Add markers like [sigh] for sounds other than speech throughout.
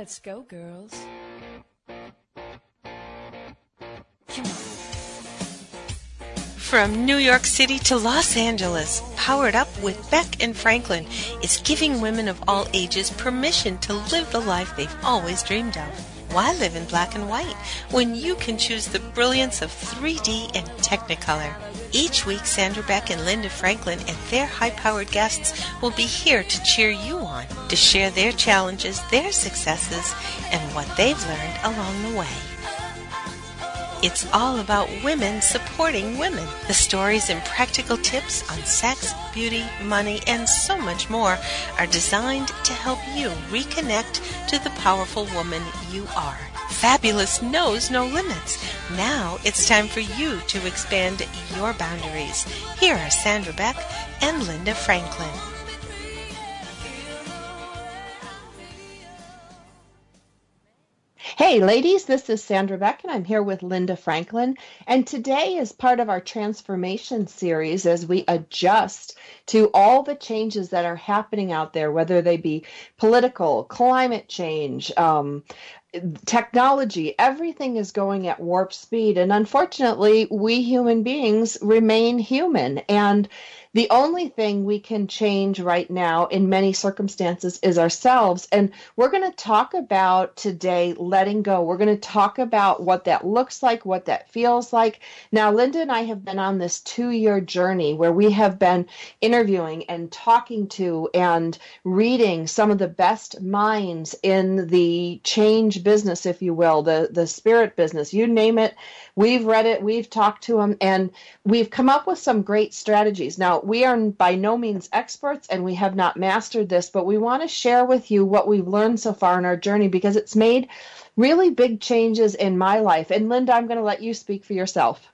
Let's go, girls. From New York City to Los Angeles, Powered Up with Beck and Franklin is giving women of all ages permission to live the life they've always dreamed of. Why live in black and white when you can choose the brilliance of 3D and Technicolor? Each week, Sandra Beck and Linda Franklin and their high powered guests will be here to cheer you on, to share their challenges, their successes, and what they've learned along the way. It's all about women supporting women. The stories and practical tips on sex, beauty, money, and so much more are designed to help you reconnect to the powerful woman you are. Fabulous knows no limits. Now it's time for you to expand your boundaries. Here are Sandra Beck and Linda Franklin. Hey, ladies, this is Sandra Beck, and I'm here with Linda Franklin. And today is part of our transformation series as we adjust to all the changes that are happening out there, whether they be political, climate change, um, technology, everything is going at warp speed. And unfortunately, we human beings remain human. And the only thing we can change right now in many circumstances is ourselves. And we're going to talk about today letting go. We're going to talk about what that looks like, what that feels like. Now, Linda and I have been on this two year journey where we have been interviewing and talking to and reading some of the best minds in the change business, if you will, the, the spirit business, you name it. We've read it, we've talked to them, and we've come up with some great strategies. Now, we are by no means experts and we have not mastered this, but we want to share with you what we've learned so far in our journey because it's made really big changes in my life. And Linda, I'm going to let you speak for yourself.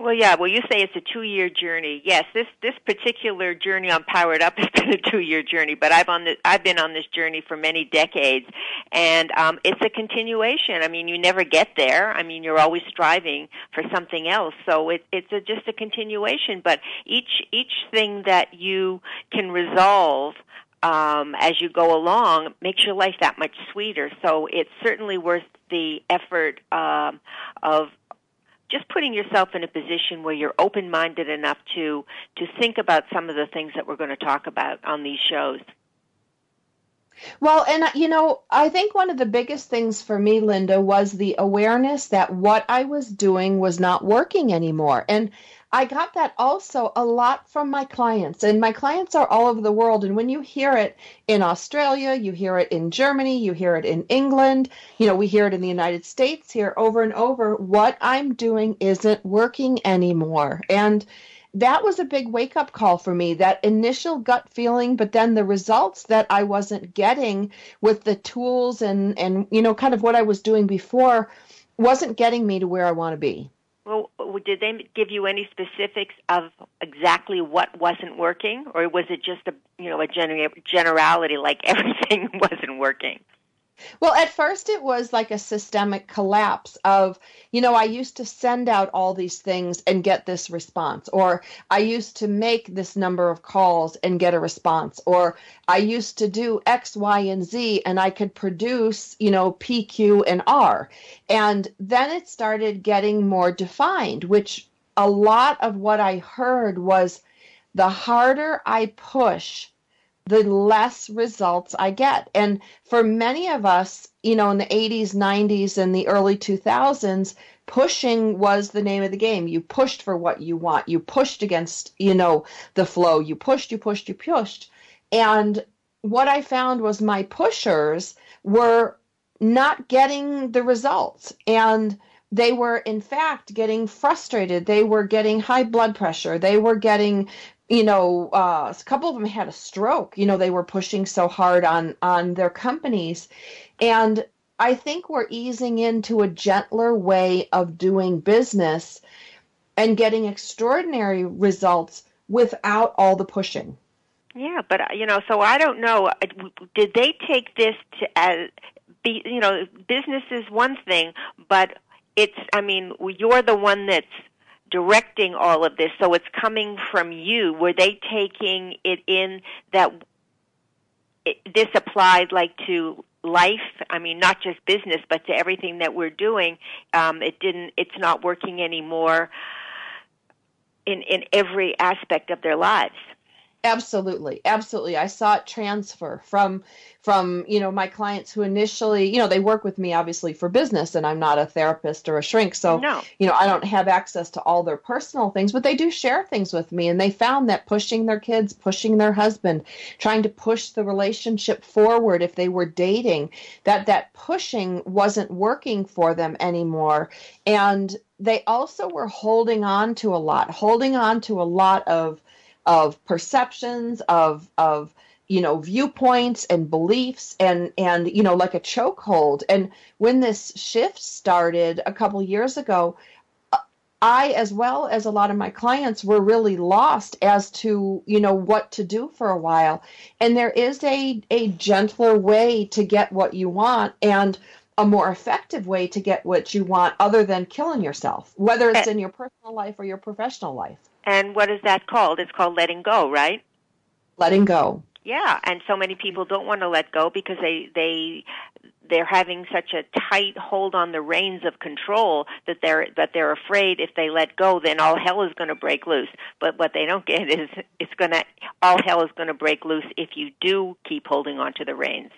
Well, yeah. Well, you say it's a two-year journey. Yes, this this particular journey on Powered Up [laughs] has been a two-year journey, but I've on the, I've been on this journey for many decades, and um, it's a continuation. I mean, you never get there. I mean, you're always striving for something else. So it, it's a, just a continuation. But each each thing that you can resolve um, as you go along makes your life that much sweeter. So it's certainly worth the effort um, of just putting yourself in a position where you're open-minded enough to to think about some of the things that we're going to talk about on these shows. Well, and uh, you know, I think one of the biggest things for me, Linda, was the awareness that what I was doing was not working anymore. And I got that also a lot from my clients, and my clients are all over the world. And when you hear it in Australia, you hear it in Germany, you hear it in England, you know, we hear it in the United States here over and over. What I'm doing isn't working anymore. And that was a big wake up call for me that initial gut feeling but then the results that i wasn't getting with the tools and and you know kind of what i was doing before wasn't getting me to where i want to be well, did they give you any specifics of exactly what wasn't working, or was it just a you know a generality like [laughs] everything wasn't working? Well, at first it was like a systemic collapse of, you know, I used to send out all these things and get this response, or I used to make this number of calls and get a response, or I used to do X, Y, and Z and I could produce, you know, P, Q, and R. And then it started getting more defined, which a lot of what I heard was the harder I push, the less results I get. And for many of us, you know, in the 80s, 90s, and the early 2000s, pushing was the name of the game. You pushed for what you want. You pushed against, you know, the flow. You pushed, you pushed, you pushed. And what I found was my pushers were not getting the results. And they were in fact getting frustrated they were getting high blood pressure they were getting you know, uh, a couple of them had a stroke. You know, they were pushing so hard on on their companies, and I think we're easing into a gentler way of doing business and getting extraordinary results without all the pushing. Yeah, but you know, so I don't know. Did they take this to as be? You know, business is one thing, but it's. I mean, you're the one that's directing all of this, so it's coming from you. Were they taking it in that it, this applied like to life? I mean not just business but to everything that we're doing. Um it didn't it's not working anymore in in every aspect of their lives Absolutely, absolutely. I saw it transfer from from you know my clients who initially you know they work with me obviously for business, and I'm not a therapist or a shrink, so no. you know I don't have access to all their personal things, but they do share things with me, and they found that pushing their kids, pushing their husband, trying to push the relationship forward if they were dating, that that pushing wasn't working for them anymore, and they also were holding on to a lot, holding on to a lot of of perceptions of of you know viewpoints and beliefs and and you know like a chokehold and when this shift started a couple years ago I, as well as a lot of my clients, were really lost as to you know what to do for a while. And there is a a gentler way to get what you want, and a more effective way to get what you want, other than killing yourself, whether it's eh. in your personal life or your professional life. And what is that called? It's called letting go, right? Letting go. Yeah, and so many people don't want to let go because they they they're having such a tight hold on the reins of control that they're that they're afraid if they let go then all hell is going to break loose but what they don't get is it's going to all hell is going to break loose if you do keep holding on to the reins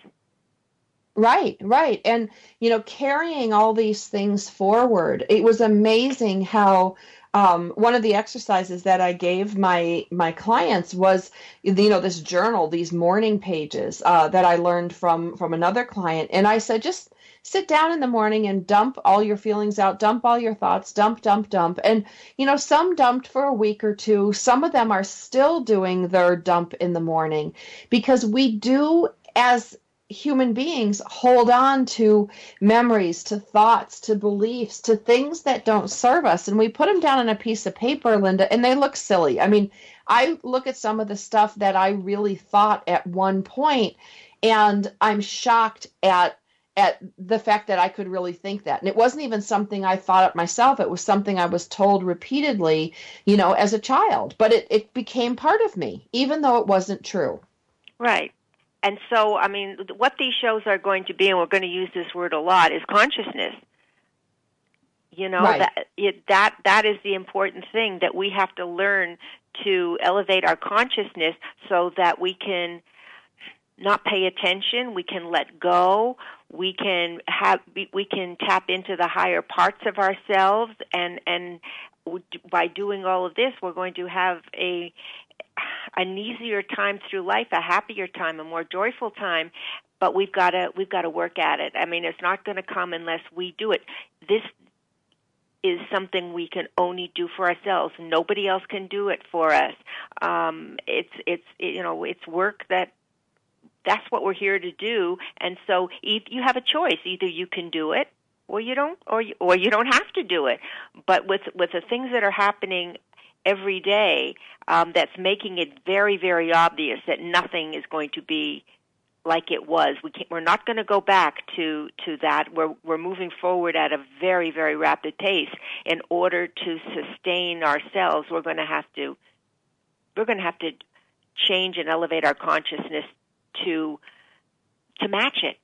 Right, right. And, you know, carrying all these things forward, it was amazing how um, one of the exercises that I gave my my clients was you know this journal, these morning pages uh, that I learned from from another client, and I said just sit down in the morning and dump all your feelings out, dump all your thoughts, dump, dump, dump. And, you know, some dumped for a week or two. Some of them are still doing their dump in the morning because we do as human beings hold on to memories, to thoughts, to beliefs, to things that don't serve us. And we put them down on a piece of paper, Linda, and they look silly. I mean, I look at some of the stuff that I really thought at one point, and I'm shocked at at the fact that I could really think that. And it wasn't even something I thought up myself. It was something I was told repeatedly, you know, as a child. But it, it became part of me, even though it wasn't true. Right and so, I mean, what these shows are going to be, and we're going to use this word a lot, is consciousness. You know right. that it, that that is the important thing that we have to learn to elevate our consciousness so that we can not pay attention, we can let go, we can have we can tap into the higher parts of ourselves and and by doing all of this we're going to have a an easier time through life, a happier time, a more joyful time. But we've got to we've got to work at it. I mean, it's not going to come unless we do it. This is something we can only do for ourselves. Nobody else can do it for us. Um, it's it's you know it's work that that's what we're here to do. And so you have a choice. Either you can do it or you don't or you, or you don't have to do it but with with the things that are happening every day um, that's making it very, very obvious that nothing is going to be like it was. We can't, we're not going to go back to to that. We're we're moving forward at a very, very rapid pace. In order to sustain ourselves, we're going to have to we're going to have to change and elevate our consciousness to to match it.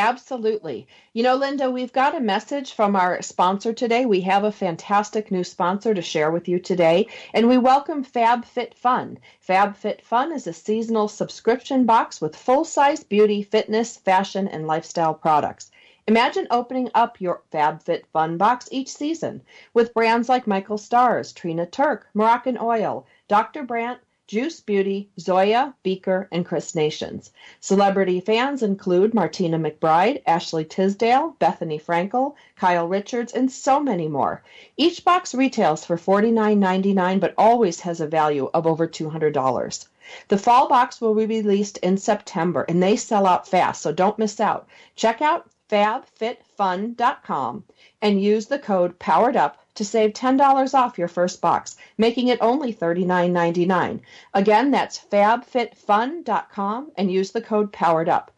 Absolutely. You know, Linda, we've got a message from our sponsor today. We have a fantastic new sponsor to share with you today, and we welcome FabFitFun. FabFitFun is a seasonal subscription box with full size beauty, fitness, fashion, and lifestyle products. Imagine opening up your FabFitFun box each season with brands like Michael Stars, Trina Turk, Moroccan Oil, Dr. Brandt, Juice Beauty, Zoya, Beaker, and Kris Nations. Celebrity fans include Martina McBride, Ashley Tisdale, Bethenny Frankel, Kyle Richards, and so many more. Each box retails for $49.99 but always has a value of over $200. The fall box will be released in September and they sell out fast, so don't miss out. Check out fabfitfun.com and use the code POWEREDUP to save $10 off your first box, making it only $39.99. Again, that's fabfitfun.com and use the code POWEREDUP.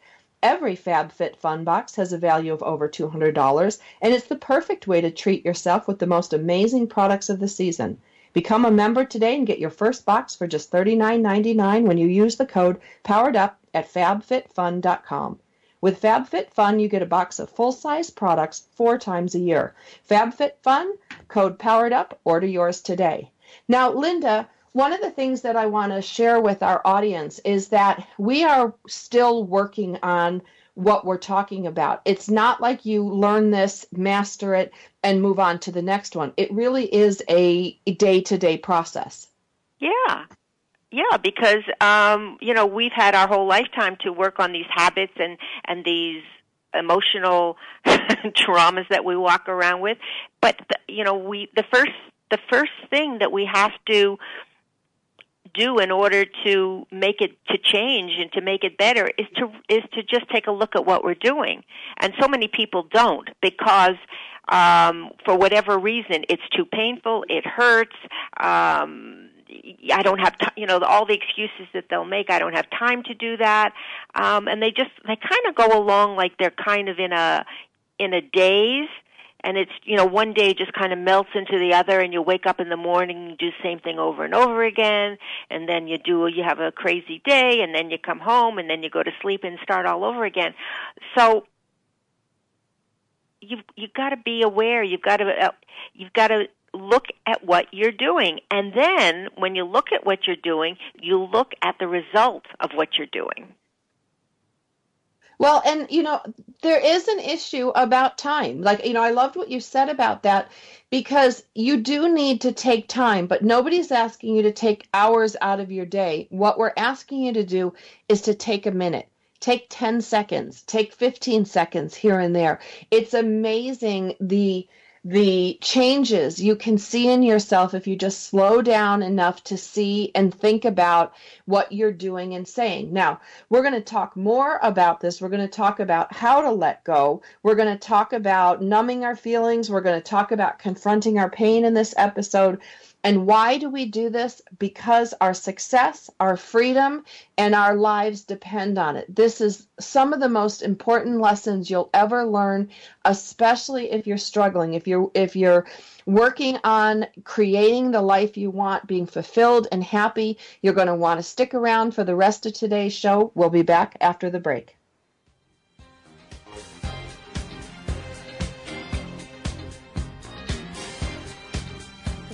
Every FabFitFun box has a value of over $200, and it's the perfect way to treat yourself with the most amazing products of the season. Become a member today and get your first box for just $39.99 when you use the code POWEREDUP at fabfitfun.com. With FabFitFun, you get a box of full-size products four times a year. FabFitFun, code powered up, order yours today. Now, Linda, one of the things that I want to share with our audience is that we are still working on what we're talking about. It's not like you learn this, master it, and move on to the next one. It really is a day to day process. Yeah. Yeah, because um, you know we've had our whole lifetime to work on these habits and and these emotional [laughs] traumas that we walk around with. But the, you know, we the first the first thing that we have to do in order to make it to change and to make it better is to is to just take a look at what we're doing and so many people don't because um for whatever reason it's too painful it hurts um I don't have time, you know, all the excuses that they'll make. I don't have time to do that. Um, and they just, they kind of go along like they're kind of in a, in a daze and it's you know one day just kind of melts into the other and you wake up in the morning and do the same thing over and over again and then you do you have a crazy day and then you come home and then you go to sleep and start all over again so you've you've got to be aware you've got to uh, you've got to look at what you're doing and then when you look at what you're doing you look at the result of what you're doing well, and you know, there is an issue about time. Like, you know, I loved what you said about that because you do need to take time, but nobody's asking you to take hours out of your day. What we're asking you to do is to take a minute. Take 10 seconds, take 15 seconds here and there. It's amazing the the changes you can see in yourself if you just slow down enough to see and think about what you're doing and saying. Now, we're going to talk more about this. We're going to talk about how to let go. We're going to talk about numbing our feelings. We're going to talk about confronting our pain in this episode. And why do we do this? Because our success, our freedom, and our lives depend on it. This is some of the most important lessons you'll ever learn, especially if you're struggling, if you're if you're working on creating the life you want, being fulfilled and happy. You're going to want to stick around for the rest of today's show. We'll be back after the break.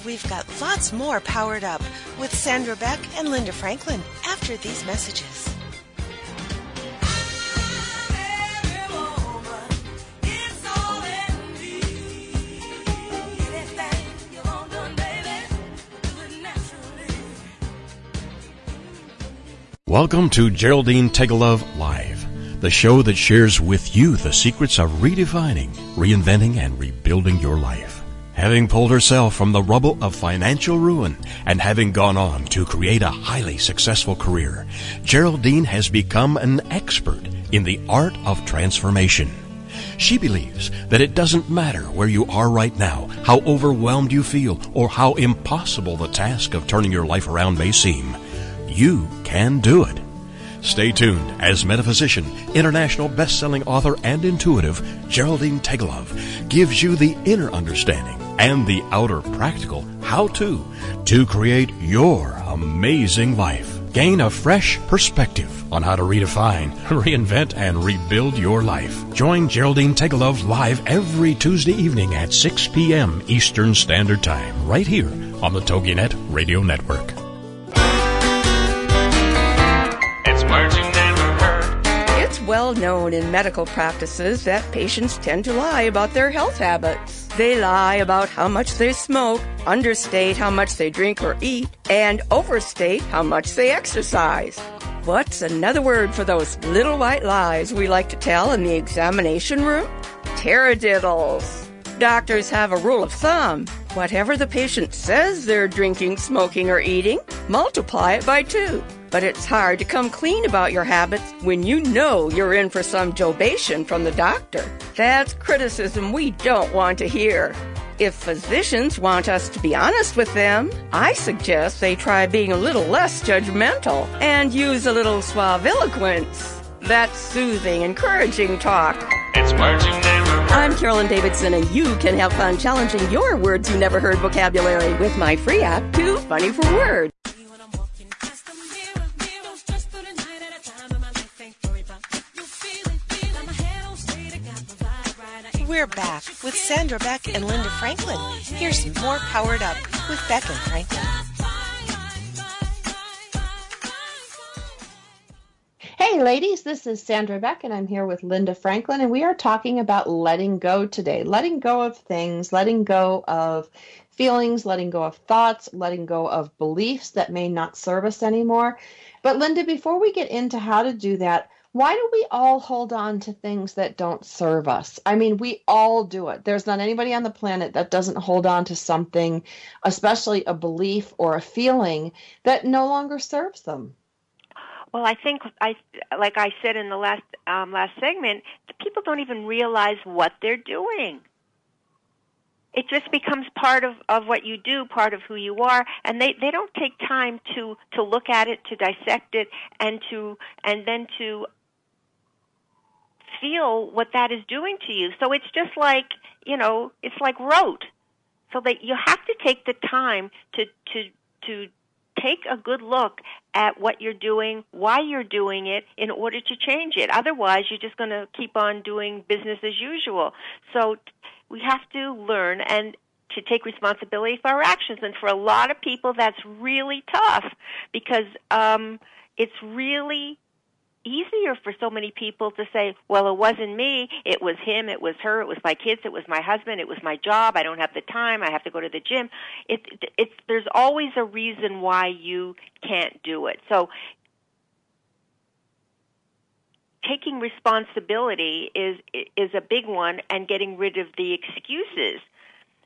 We've got lots more powered up with Sandra Beck and Linda Franklin after these messages. Welcome to Geraldine Tegelove Live, the show that shares with you the secrets of redefining, reinventing, and rebuilding your life. Having pulled herself from the rubble of financial ruin and having gone on to create a highly successful career, Geraldine has become an expert in the art of transformation. She believes that it doesn't matter where you are right now, how overwhelmed you feel, or how impossible the task of turning your life around may seem. You can do it. Stay tuned as metaphysician, international best-selling author, and intuitive Geraldine Tegelove gives you the inner understanding and the outer practical how-to to create your amazing life. Gain a fresh perspective on how to redefine, [laughs] reinvent, and rebuild your life. Join Geraldine Tegelove live every Tuesday evening at 6 p.m. Eastern Standard Time, right here on the TogiNet Radio Network. It's merging network. It's well known in medical practices that patients tend to lie about their health habits. They lie about how much they smoke, understate how much they drink or eat, and overstate how much they exercise. What's another word for those little white lies we like to tell in the examination room? Taradiddles. Doctors have a rule of thumb. Whatever the patient says they're drinking, smoking, or eating, multiply it by two. But it's hard to come clean about your habits when you know you're in for some jobation from the doctor. That's criticism we don't want to hear. If physicians want us to be honest with them, I suggest they try being a little less judgmental and use a little suaviloquence. That's soothing, encouraging talk. It's words you never heard. I'm Carolyn Davidson, and you can have fun challenging your words you never heard vocabulary with my free app, Too Funny for Words. We're back with Sandra Beck and Linda Franklin. Here's more Powered Up with Beck and Franklin. Hey, ladies, this is Sandra Beck, and I'm here with Linda Franklin, and we are talking about letting go today. Letting go of things, letting go of feelings, letting go of thoughts, letting go of beliefs that may not serve us anymore. But, Linda, before we get into how to do that, why do we all hold on to things that don't serve us? I mean, we all do it. There's not anybody on the planet that doesn't hold on to something, especially a belief or a feeling that no longer serves them. Well, I think I like I said in the last um, last segment, people don't even realize what they're doing. It just becomes part of, of what you do, part of who you are, and they, they don't take time to, to look at it, to dissect it, and to and then to feel what that is doing to you. So it's just like you know, it's like rote. So that you have to take the time to to to take a good look at what you're doing, why you're doing it, in order to change it. Otherwise, you're just going to keep on doing business as usual. So we have to learn and to take responsibility for our actions. And for a lot of people, that's really tough because um, it's really easier for so many people to say, well, it wasn't me, it was him, it was her, it was my kids, it was my husband, it was my job, I don't have the time, I have to go to the gym. It, it, there's always a reason why you can't do it. So, taking responsibility is, is a big one and getting rid of the excuses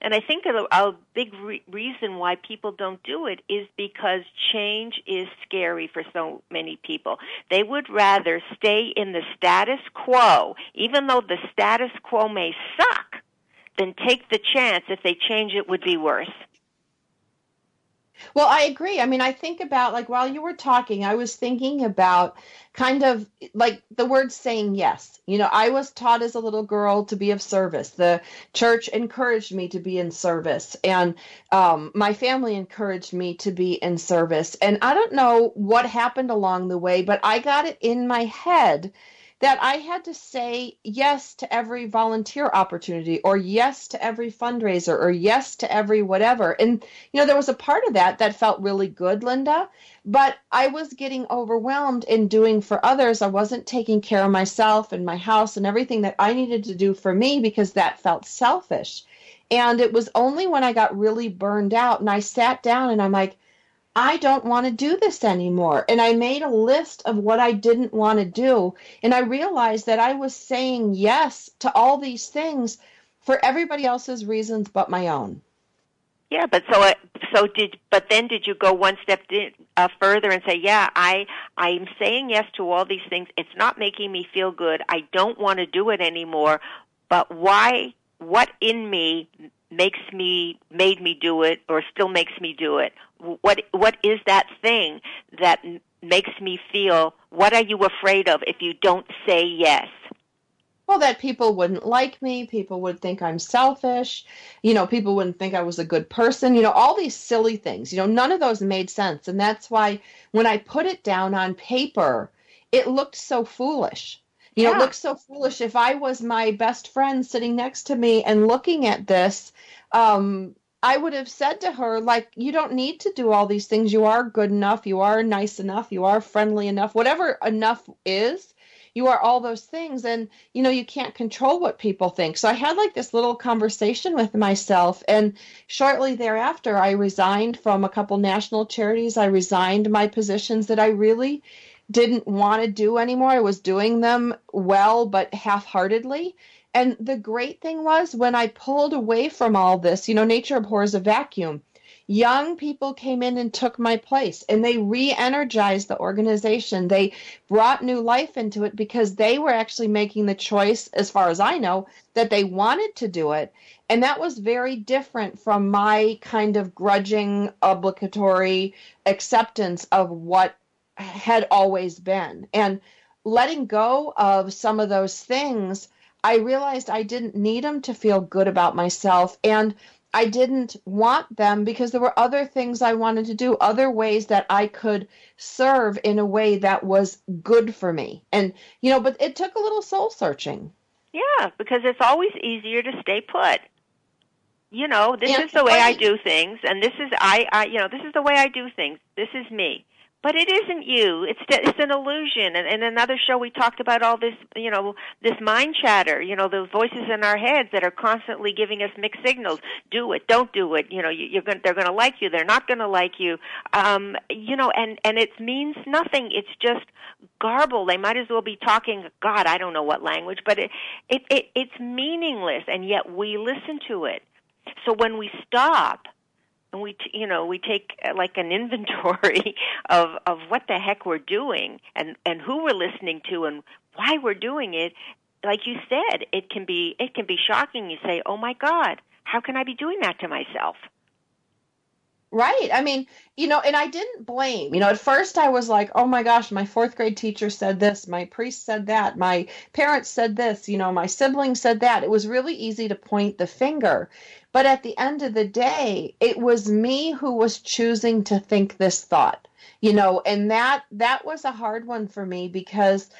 and I think a, a big re- reason why people don't do it is because change is scary for so many people. They would rather stay in the status quo, even though the status quo may suck, than take the chance if they change it would be worse. Well, I agree. I mean, I think about like while you were talking, I was thinking about kind of like the word saying yes. You know, I was taught as a little girl to be of service. The church encouraged me to be in service, and um, my family encouraged me to be in service. And I don't know what happened along the way, but I got it in my head that I had to say yes to every volunteer opportunity or yes to every fundraiser or yes to every whatever. And, you know, there was a part of that that felt really good, Linda, but I was getting overwhelmed in doing for others. I wasn't taking care of myself and my house and everything that I needed to do for me because that felt selfish. And it was only when I got really burned out and I sat down and I'm like, I don't want to do this anymore. And I made a list of what I didn't want to do. And I realized that I was saying yes to all these things for everybody else's reasons but my own. Yeah, but so uh, so did but then did you go one step uh, further and say, yeah, I I'm saying yes to all these things. It's not making me feel good. I don't want to do it anymore. But why? What in me makes me made me do it or still makes me do it what what is that thing that makes me feel what are you afraid of if you don't say yes well that people wouldn't like me people would think i'm selfish you know people wouldn't think i was a good person you know all these silly things you know none of those made sense and that's why when i put it down on paper it looked so foolish you know, it looks so foolish. If I was my best friend sitting next to me and looking at this, um, I would have said to her, like, you don't need to do all these things. You are good enough. You are nice enough. You are friendly enough. Whatever enough is, you are all those things. And, you know, you can't control what people think. So I had like this little conversation with myself. And shortly thereafter, I resigned from a couple national charities. I resigned my positions that I really didn't want to do anymore. I was doing them well, but half heartedly. And the great thing was when I pulled away from all this, you know, nature abhors a vacuum. Young people came in and took my place and they re energized the organization. They brought new life into it because they were actually making the choice, as far as I know, that they wanted to do it. And that was very different from my kind of grudging, obligatory acceptance of what had always been. And letting go of some of those things I realized I didn't need them to feel good about myself. And I didn't want them because there were other things I wanted to do, other ways that I could serve in a way that was good for me. And, you know, but it took a little soul searching. Yeah, because it's always easier to stay put. You know, this And is the way I do things, and this is I, I, you know, this is the way I do things. This is me. But it isn't you. It's it's an illusion. And in another show, we talked about all this, you know, this mind chatter. You know, those voices in our heads that are constantly giving us mixed signals. Do it. Don't do it. You know, you, you're going. They're going to like you. They're not going to like you. Um, you know, and and it means nothing. It's just garble. They might as well be talking. God, I don't know what language, but it it, it it's meaningless, and yet we listen to it. So when we stop and we you know we take uh, like an [laughs] inventory of of what the heck we're doing and and who we're listening to and why we're doing it. Like you said it can be it can be shocking. You say oh my god how can i be doing that to myself Right. I mean, you know, and I didn't blame. You know, at first I was like, oh my gosh, my fourth grade teacher said this, my priest said that, my parents said this, you know, my siblings said that. It was really easy to point the finger. But at the end of the day, it was me who was choosing to think this thought. You know, and that that was a hard one for me because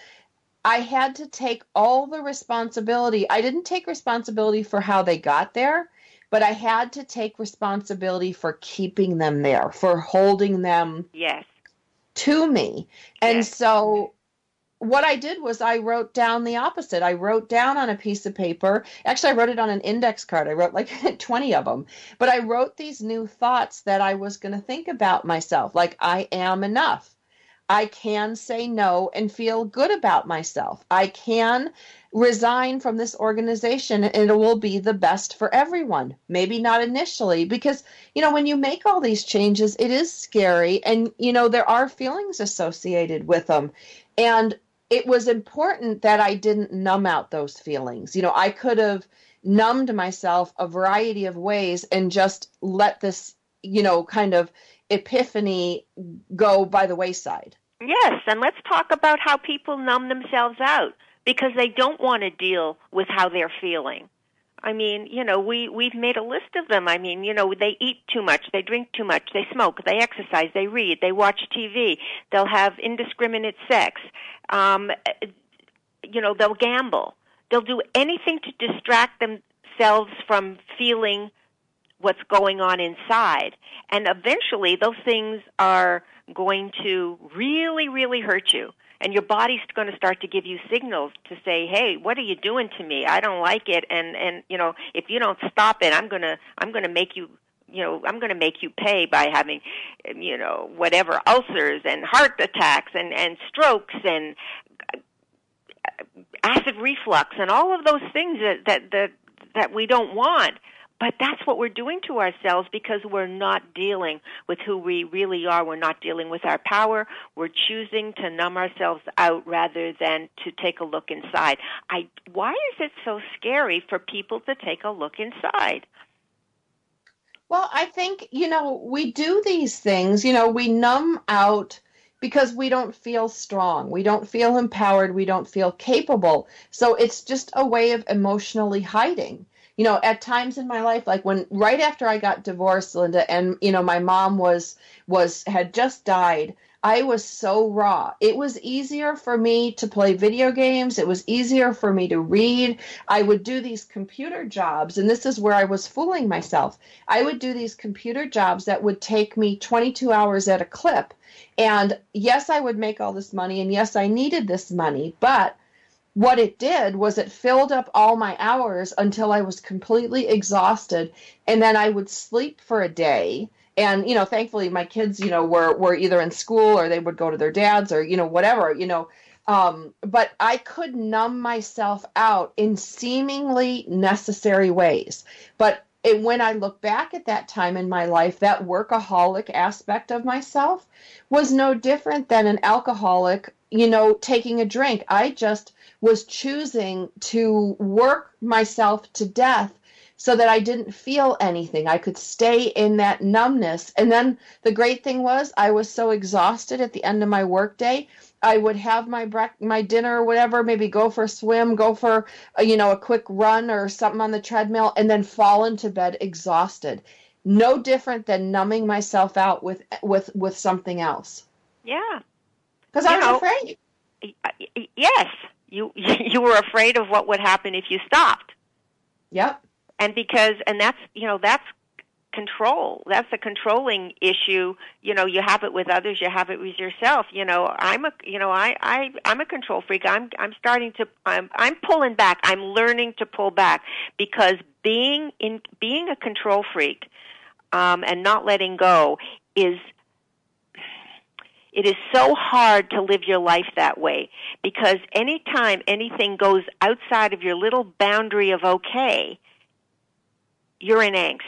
I had to take all the responsibility. I didn't take responsibility for how they got there, but I had to take responsibility for keeping them there, for holding them yes to me. And Yes. so what I did was I wrote down the opposite. I wrote down on a piece of paper. Actually, I wrote it on an index card. I wrote like [laughs] 20 of them. But I wrote these new thoughts that I was going to think about myself, like I am enough. I can say no and feel good about myself. I can resign from this organization and it will be the best for everyone. Maybe not initially, because, you know, when you make all these changes, it is scary and, you know, there are feelings associated with them. And it was important that I didn't numb out those feelings. You know, I could have numbed myself a variety of ways and just let this, you know, kind of epiphany go by the wayside. yes and let's talk about how people numb themselves out because they don't want to deal with how they're feeling I mean, you know, we we've made a list of them. I mean, you know, they eat too much, they drink too much, they smoke, they exercise, they read, they watch TV, they'll have indiscriminate sex. Um, you know, they'll gamble. They'll do anything to distract themselves from feeling what's going on inside. And eventually those things are going to really really hurt you. And your body's going to start to give you signals to say hey what are you doing to me? I don't like it. And and you know if you don't stop it i'm to i'm to make you you know i'm going to make you pay by having you know whatever ulcers and heart attacks and and strokes and uh, acid reflux and all of those things that that that that we don't want but that's what we're doing to ourselves because we're not dealing with who we really are. We're not dealing with our power. We're choosing to numb ourselves out rather than to take a look inside. I, why is it so scary for people to take a look inside? Well, I think, you know, we do these things, you know, we numb out because we don't feel strong. We don't feel empowered. We don't feel capable. So it's just a way of emotionally hiding. You know, at times in my life, like when right after I got divorced, Linda, and you know, my mom was was had just died, I was so raw. It was easier for me to play video games. It was easier for me to read. I would do these computer jobs, and this is where I was fooling myself. I would do these computer jobs that would take me 22 hours at a clip. And yes, I would make all this money, and yes, I needed this money, but what it did was it filled up all my hours until I was completely exhausted, and then I would sleep for a day. And you know, thankfully, my kids, you know, were were either in school or they would go to their dads or you know whatever, you know. Um, but I could numb myself out in seemingly necessary ways. But it, when I look back at that time in my life, that workaholic aspect of myself was no different than an alcoholic, you know, taking a drink. I just was choosing to work myself to death so that I didn't feel anything. I could stay in that numbness. And then the great thing was I was so exhausted at the end of my workday. I would have my brec- my dinner or whatever, maybe go for a swim, go for a, you know a quick run or something on the treadmill, and then fall into bed exhausted. No different than numbing myself out with with with something else Yeah. because I was know, afraid. Yes, you [laughs] you were afraid of what would happen if you stopped. Yep. And because and that's you know that's control. That's a controlling issue. You know, you have it with others, you have it with yourself. You know, I'm a you know, I I I'm a control freak. I'm I'm starting to I'm I'm pulling back. I'm learning to pull back because being in being a control freak um and not letting go is it is so hard to live your life that way because anytime anything goes outside of your little boundary of okay, you're in angst.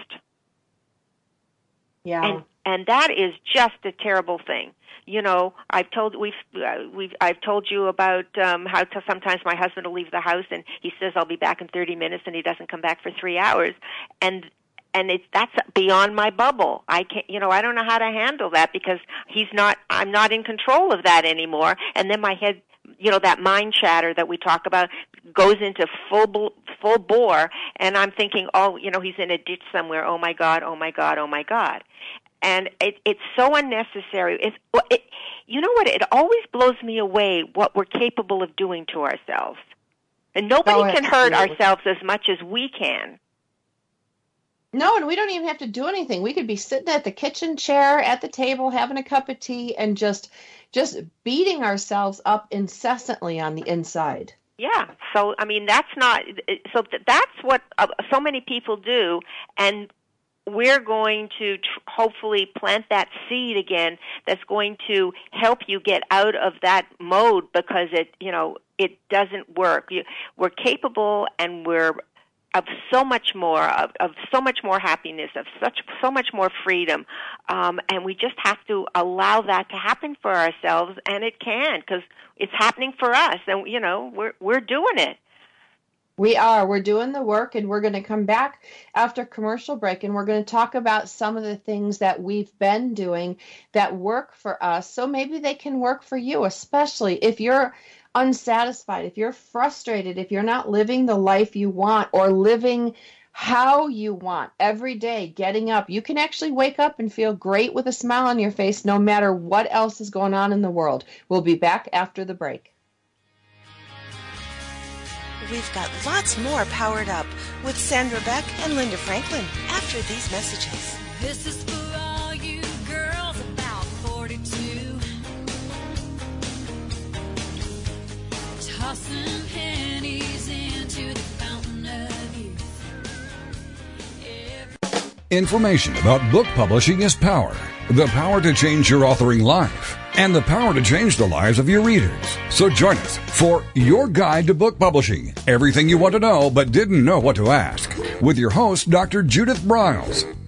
Yeah. And and that is just a terrible thing. You know, I've told we've uh, we've I've told you about um how to, sometimes my husband will leave the house and he says I'll be back in 30 minutes and he doesn't come back for 3 hours and and it's that's beyond my bubble. I can't, you know, I don't know how to handle that because he's not. I'm not in control of that anymore. And then my head, you know, that mind chatter that we talk about goes into full full bore, and I'm thinking, oh, you know, he's in a ditch somewhere. Oh my God! Oh my God! Oh my God! And it, it's so unnecessary. It's, it, you know what? It always blows me away what we're capable of doing to ourselves. And nobody Oh, can hurt ourselves as much as we can. No, and we don't even have to do anything. We could be sitting at the kitchen chair at the table having a cup of tea and just just beating ourselves up incessantly on the inside. Yeah. So I mean, that's not. So that's what uh, so many people do, and we're going to tr- hopefully plant that seed again. That's going to help you get out of that mode because it, you know, it doesn't work. You, we're capable, and we're of so much more of, of so much more happiness of such so much more freedom um, and we just have to allow that to happen for ourselves and it can because it's happening for us and you know we're we're doing it We are. We're doing the work and we're going to come back after commercial break and we're going to talk about some of the things that we've been doing that work for us. So maybe they can work for you, especially if you're unsatisfied, if you're frustrated, if you're not living the life you want or living how you want every day, getting up. You can actually wake up and feel great with a smile on your face no matter what else is going on in the world. We'll be back after the break. We've got lots more powered up with Sandra Beck and Linda Franklin after these messages. This is Information about book publishing is power. The power to change your authoring life. And the power to change the lives of your readers. So join us for Your Guide to Book Publishing. Everything you want to know but didn't know what to ask. With your host, Dr. Judith Briles.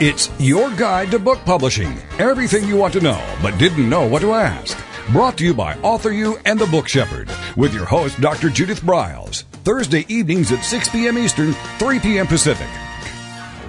It's your guide to book publishing. Everything you want to know but didn't know what to ask. Brought to you by Author You and the Book Shepherd with your host, Dr. Judith Briles. Thursday evenings at 6 p.m. Eastern, 3 p.m. Pacific.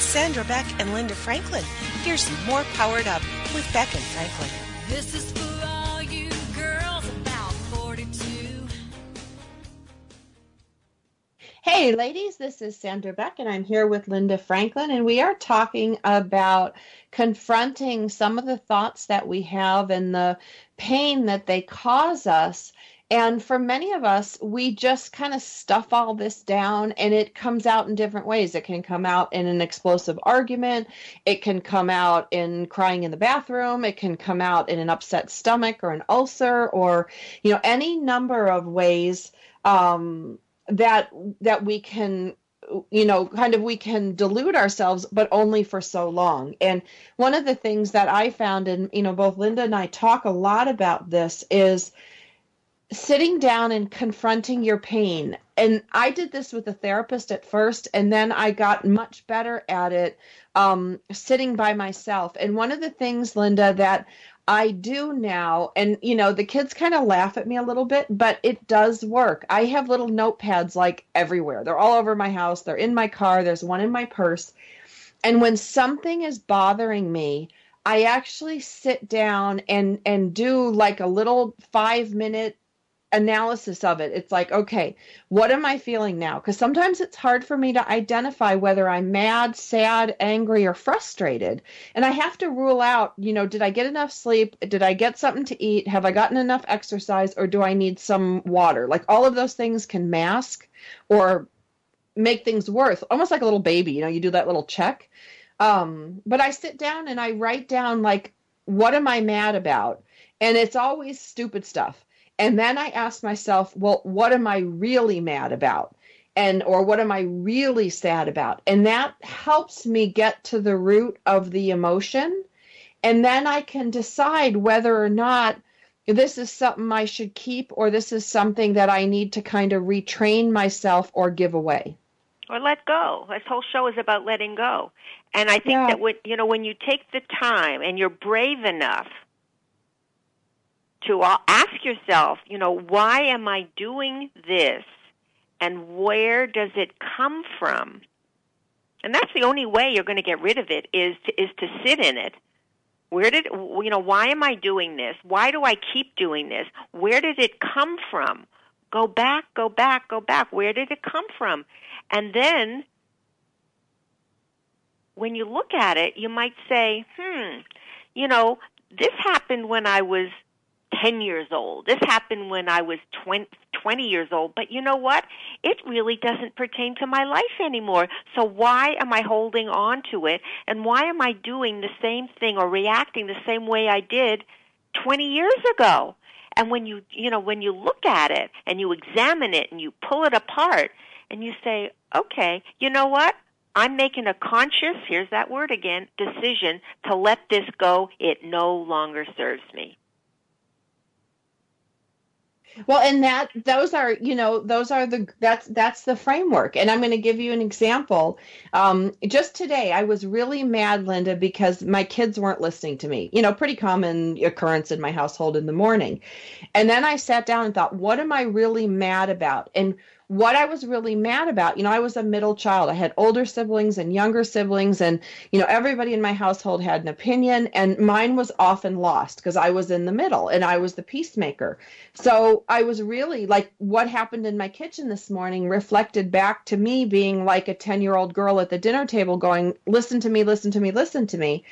with Sandra Beck and Linda Franklin. Here's more Powered Up with Beck and Franklin. This is for all you girls about 42. Hey, ladies, this is Sandra Beck, and I'm here with Linda Franklin, and we are talking about confronting some of the thoughts that we have and the pain that they cause us. And for many of us, we just kind of stuff all this down, and it comes out in different ways. It can come out in an explosive argument, it can come out in crying in the bathroom, it can come out in an upset stomach or an ulcer, or you know, any number of ways. Um, that that we can you know kind of we can delude ourselves but only for so long and one of the things that i found and you know both linda and i talk a lot about this is sitting down and confronting your pain and i did this with a therapist at first and then i got much better at it um, sitting by myself and one of the things linda that I do now, and you know, the kids kind of laugh at me a little bit, but it does work. I have little notepads like everywhere. They're all over my house, they're in my car, there's one in my purse. And when something is bothering me, I actually sit down and and do like a little 5 minute analysis of it. It's like, okay, what am I feeling now? Because sometimes it's hard for me to identify whether I'm mad, sad, angry, or frustrated. And I have to rule out, you know, did I get enough sleep? Did I get something to eat? Have I gotten enough exercise? Or do I need some water? Like all of those things can mask or make things worse, almost like a little baby. You know, you do that little check. Um, but I sit down and I write down, like, what am I mad about? And it's always stupid stuff and then I ask myself, well, what am I really mad about? And or what am I really sad about? And that helps me get to the root of the emotion. And then I can decide whether or not this is something I should keep or this is something that I need to kind of retrain myself or give away. or let go. This whole show is about letting go. And I think Yeah. that when you know when you take the time and you're brave enough to uh, ask yourself, you know, why am I doing this and where does it come from? And that's the only way you're going to get rid of it is to, is to sit in it. Where did you know why am I doing this? Why do I keep doing this? Where did it come from? Go back, go back, go back. Where did it come from? And then when you look at it, you might say, hmm, you know, this happened when I was 10 years old. This happened when I was 20, 20 years old. But you know what? It really doesn't pertain to my life anymore. So why am I holding on to it? And why am I doing the same thing or reacting the same way I did 20 years ago? And when you, you know, when you look at it and you examine it and you pull it apart and you say, okay, you know what? I'm making a conscious, here's that word again, decision to let this go. It no longer serves me. Well, and that those are, you know, those are the that's that's the framework. And I'm going to give you an example. Um, just today, I was really mad, Linda, because my kids weren't listening to me. You know, pretty common occurrence in my household in the morning. And then I sat down and thought, what am I really mad about? And what I was really mad about, you know, I was a middle child. I had older siblings and younger siblings, and, you know, everybody in my household had an opinion, and mine was often lost because I was in the middle and I was the peacemaker. So I was really like what happened in my kitchen this morning reflected back to me being like a 10 year old girl at the dinner table going, listen to me, listen to me, listen to me.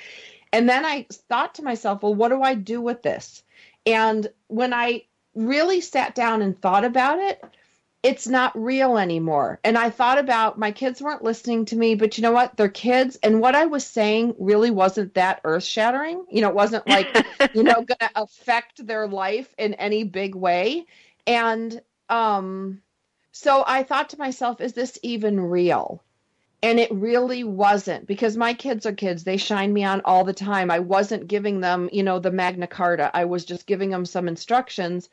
And then I thought to myself, well, what do I do with this? And when I really sat down and thought about it, it's not real anymore. And I thought about my kids weren't listening to me, but you know what? They're kids. And what I was saying really wasn't that earth shattering. You know, it wasn't like, [laughs] you know, going to affect their life in any big way. And um, so I thought to myself, is this even real? And it really wasn't because my kids are kids. They shine me on all the time. I wasn't giving them, you know, the Magna Carta. I was just giving them some instructions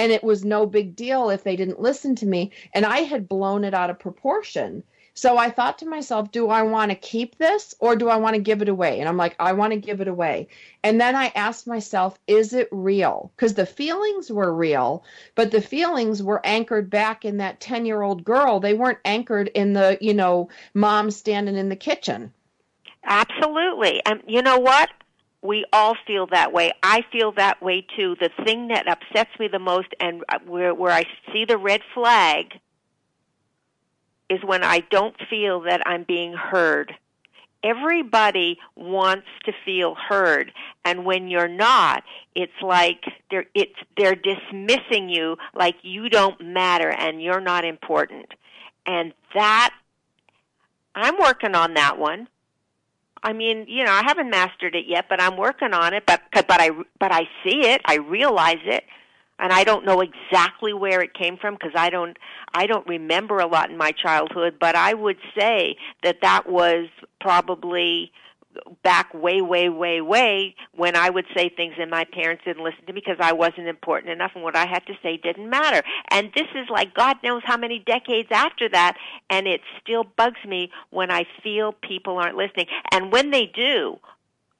and it was no big deal if they didn't listen to me. And I had blown it out of proportion. So I thought to myself, do I want to keep this or do I want to give it away? And I'm like, I want to give it away. And then I asked myself, is it real? Because the feelings were real, but the feelings were anchored back in that 10 year old girl. They weren't anchored in the, you know, mom standing in the kitchen. Absolutely. And you know what? We all feel that way. I feel that way too. The thing that upsets me the most and uh, where, where I see the red flag is when I don't feel that I'm being heard. Everybody wants to feel heard, and when you're not, it's like they're it's they're dismissing you like you don't matter and you're not important. And that I'm working on that one. I mean, you know, I haven't mastered it yet, but I'm working on it. But but I but I see it, I realize it, and I don't know exactly where it came from because I don't I don't remember a lot in my childhood. But I would say that that was probably back way way way way when I would say things and my parents didn't listen to me because I wasn't important enough and what I had to say didn't matter. And this is like God knows how many decades after that and it still bugs me when I feel people aren't listening. And when they do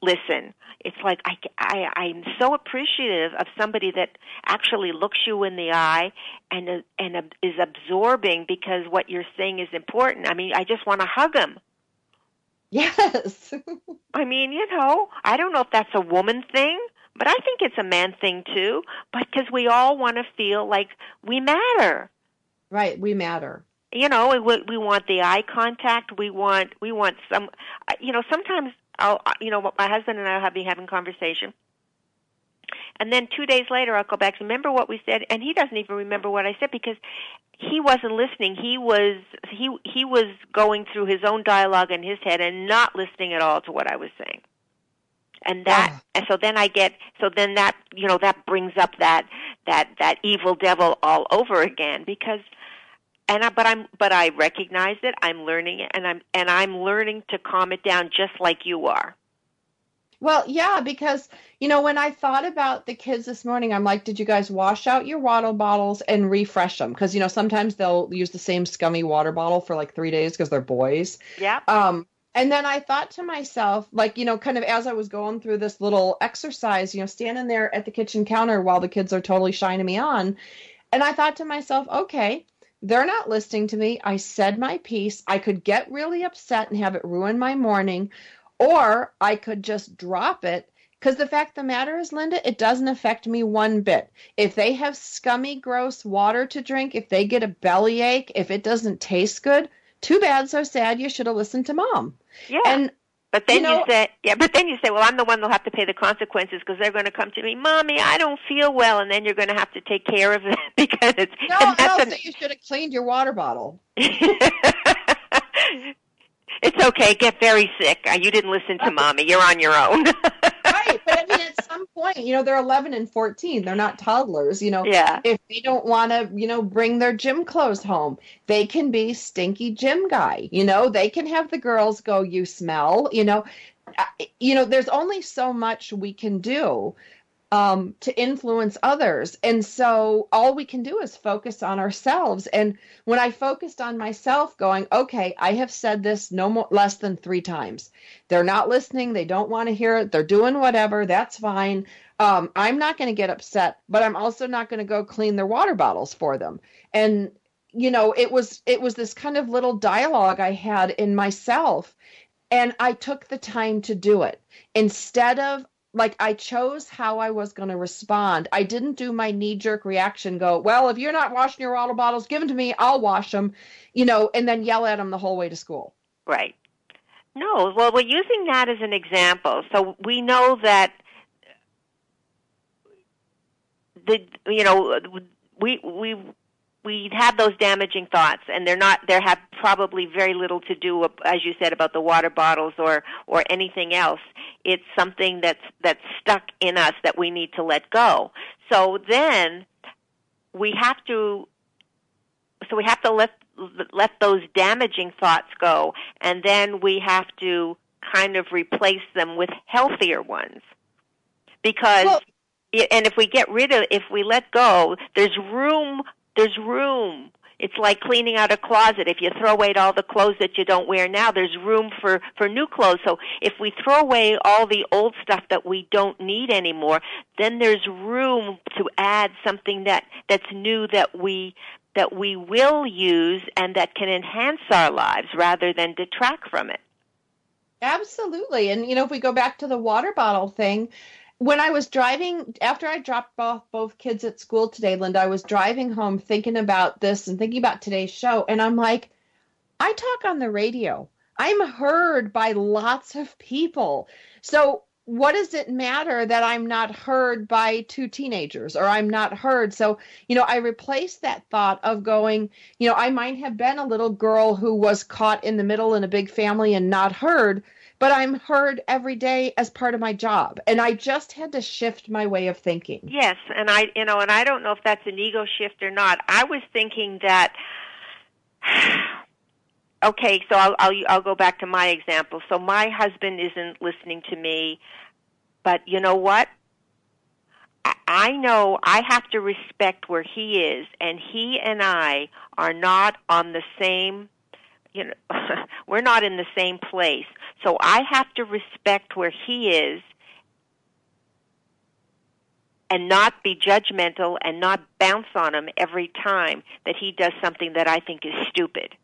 listen, it's like I, I I'm so appreciative of somebody that actually looks you in the eye and and is absorbing because what you're saying is important. I mean, I just want to hug them. Yes. [laughs] I mean, you know, I don't know if that's a woman thing, but I think it's a man thing too. But because we all want to feel like we matter. right. We matter. You know, we we want the eye contact. We want we want some. You know, sometimes I'll you know my husband and I will have be having conversation. And then two days later, I'll go back. Remember what we said, and he doesn't even remember what I said because he wasn't listening. He was he he was going through his own dialogue in his head and not listening at all to what I was saying. And that, Ah. and so then I get, so then that, you know, that brings up that that that evil devil all over again because, and I, but I'm, but I recognize it. I'm learning it, and I'm and I'm learning to calm it down just like you are. Well, yeah, because you know, when I thought about the kids this morning, I'm like, did you guys wash out your water bottles and refresh them? Because you know, sometimes they'll use the same scummy water bottle for like three days because they're boys. Yeah. Um, and then I thought to myself, like, you know, kind of as I was going through this little exercise, you know, standing there at the kitchen counter while the kids are totally shining me on. And I thought to myself, okay, they're not listening to me. I said my piece. I could get really upset and have it ruin my morning, or I could just drop it. Because the fact of the matter is, Linda, it doesn't affect me one bit. If they have scummy, gross water to drink, if they get a bellyache, if it doesn't taste good, too bad, so sad. You should have listened to mom. Yeah. And But then You know- you say, yeah, but then you say, well, I'm the one that'll have to pay the consequences because they're going to come to me, mommy, I don't feel well, and then you're going to have to take care of it [laughs] because it's no, and that's no, so you should have cleaned your water bottle. [laughs] [laughs] it's okay. Get very sick. Uh, You didn't listen to mommy. You're on your own. [laughs] right, but I mean, at [laughs] some point, you know, they're 11 and 14. They're not toddlers. You know, yeah. if they don't want to, you know, bring their gym clothes home, they can be stinky gym guy. You know, they can have the girls go, "You smell." You know, you know, there's only so much we can do um, to influence others, and so all we can do is focus on ourselves. And when I focused on myself, going, "Okay, I have said this no more less than three times. They're not listening. They don't want to hear it. They're doing whatever. That's fine." um, I'm not going to get upset, but I'm also not going to go clean their water bottles for them. And you know, it was it was this kind of little dialogue I had in myself, and I took the time to do it instead of like I chose how I was going to respond. I didn't do my knee jerk reaction. Go well, if you're not washing your water bottles, give them to me. I'll wash them. You know, and then yell at them the whole way to school. Right. No, well, we're using that as an example. So we know that the you know we we we have those damaging thoughts, and they're not. They have probably very little to do, as you said, about the water bottles or or anything else. It's something that's that's stuck in us that we need to let go. So then we have to. So we have to let let those damaging thoughts go, and then we have to kind of replace them with healthier ones. Because, Well- and if we get rid of, if we let go, there's room. There's room. It's like cleaning out a closet. If you throw away all the clothes that you don't wear now, there's room for for new clothes. So if we throw away all the old stuff that we don't need anymore, then there's room to add something that that's new that we that we will use and that can enhance our lives rather than detract from it. Absolutely. And, you know, if we go back to the water bottle thing, when I was driving, after I dropped off both kids at school today, Linda, I was driving home thinking about this and thinking about today's show. And I'm like, I talk on the radio. I'm heard by lots of people. So what does it matter that I'm not heard by two teenagers or I'm not heard? So, you know, I replaced that thought of going, you know, I might have been a little girl who was caught in the middle in a big family and not heard, but I'm heard every day as part of my job. And I just had to shift my way of thinking. Yes, and I, you know, and I don't know if that's an ego shift or not. I was thinking that. [sighs] Okay, so I'll, I'll I'll go back to my example. So my husband isn't listening to me, but you know what? I- I know I have to respect where he is, and he and I are not on the same. You know, [laughs] we're not in the same place. So I have to respect where he is and not be judgmental and not bounce on him every time that he does something that I think is stupid.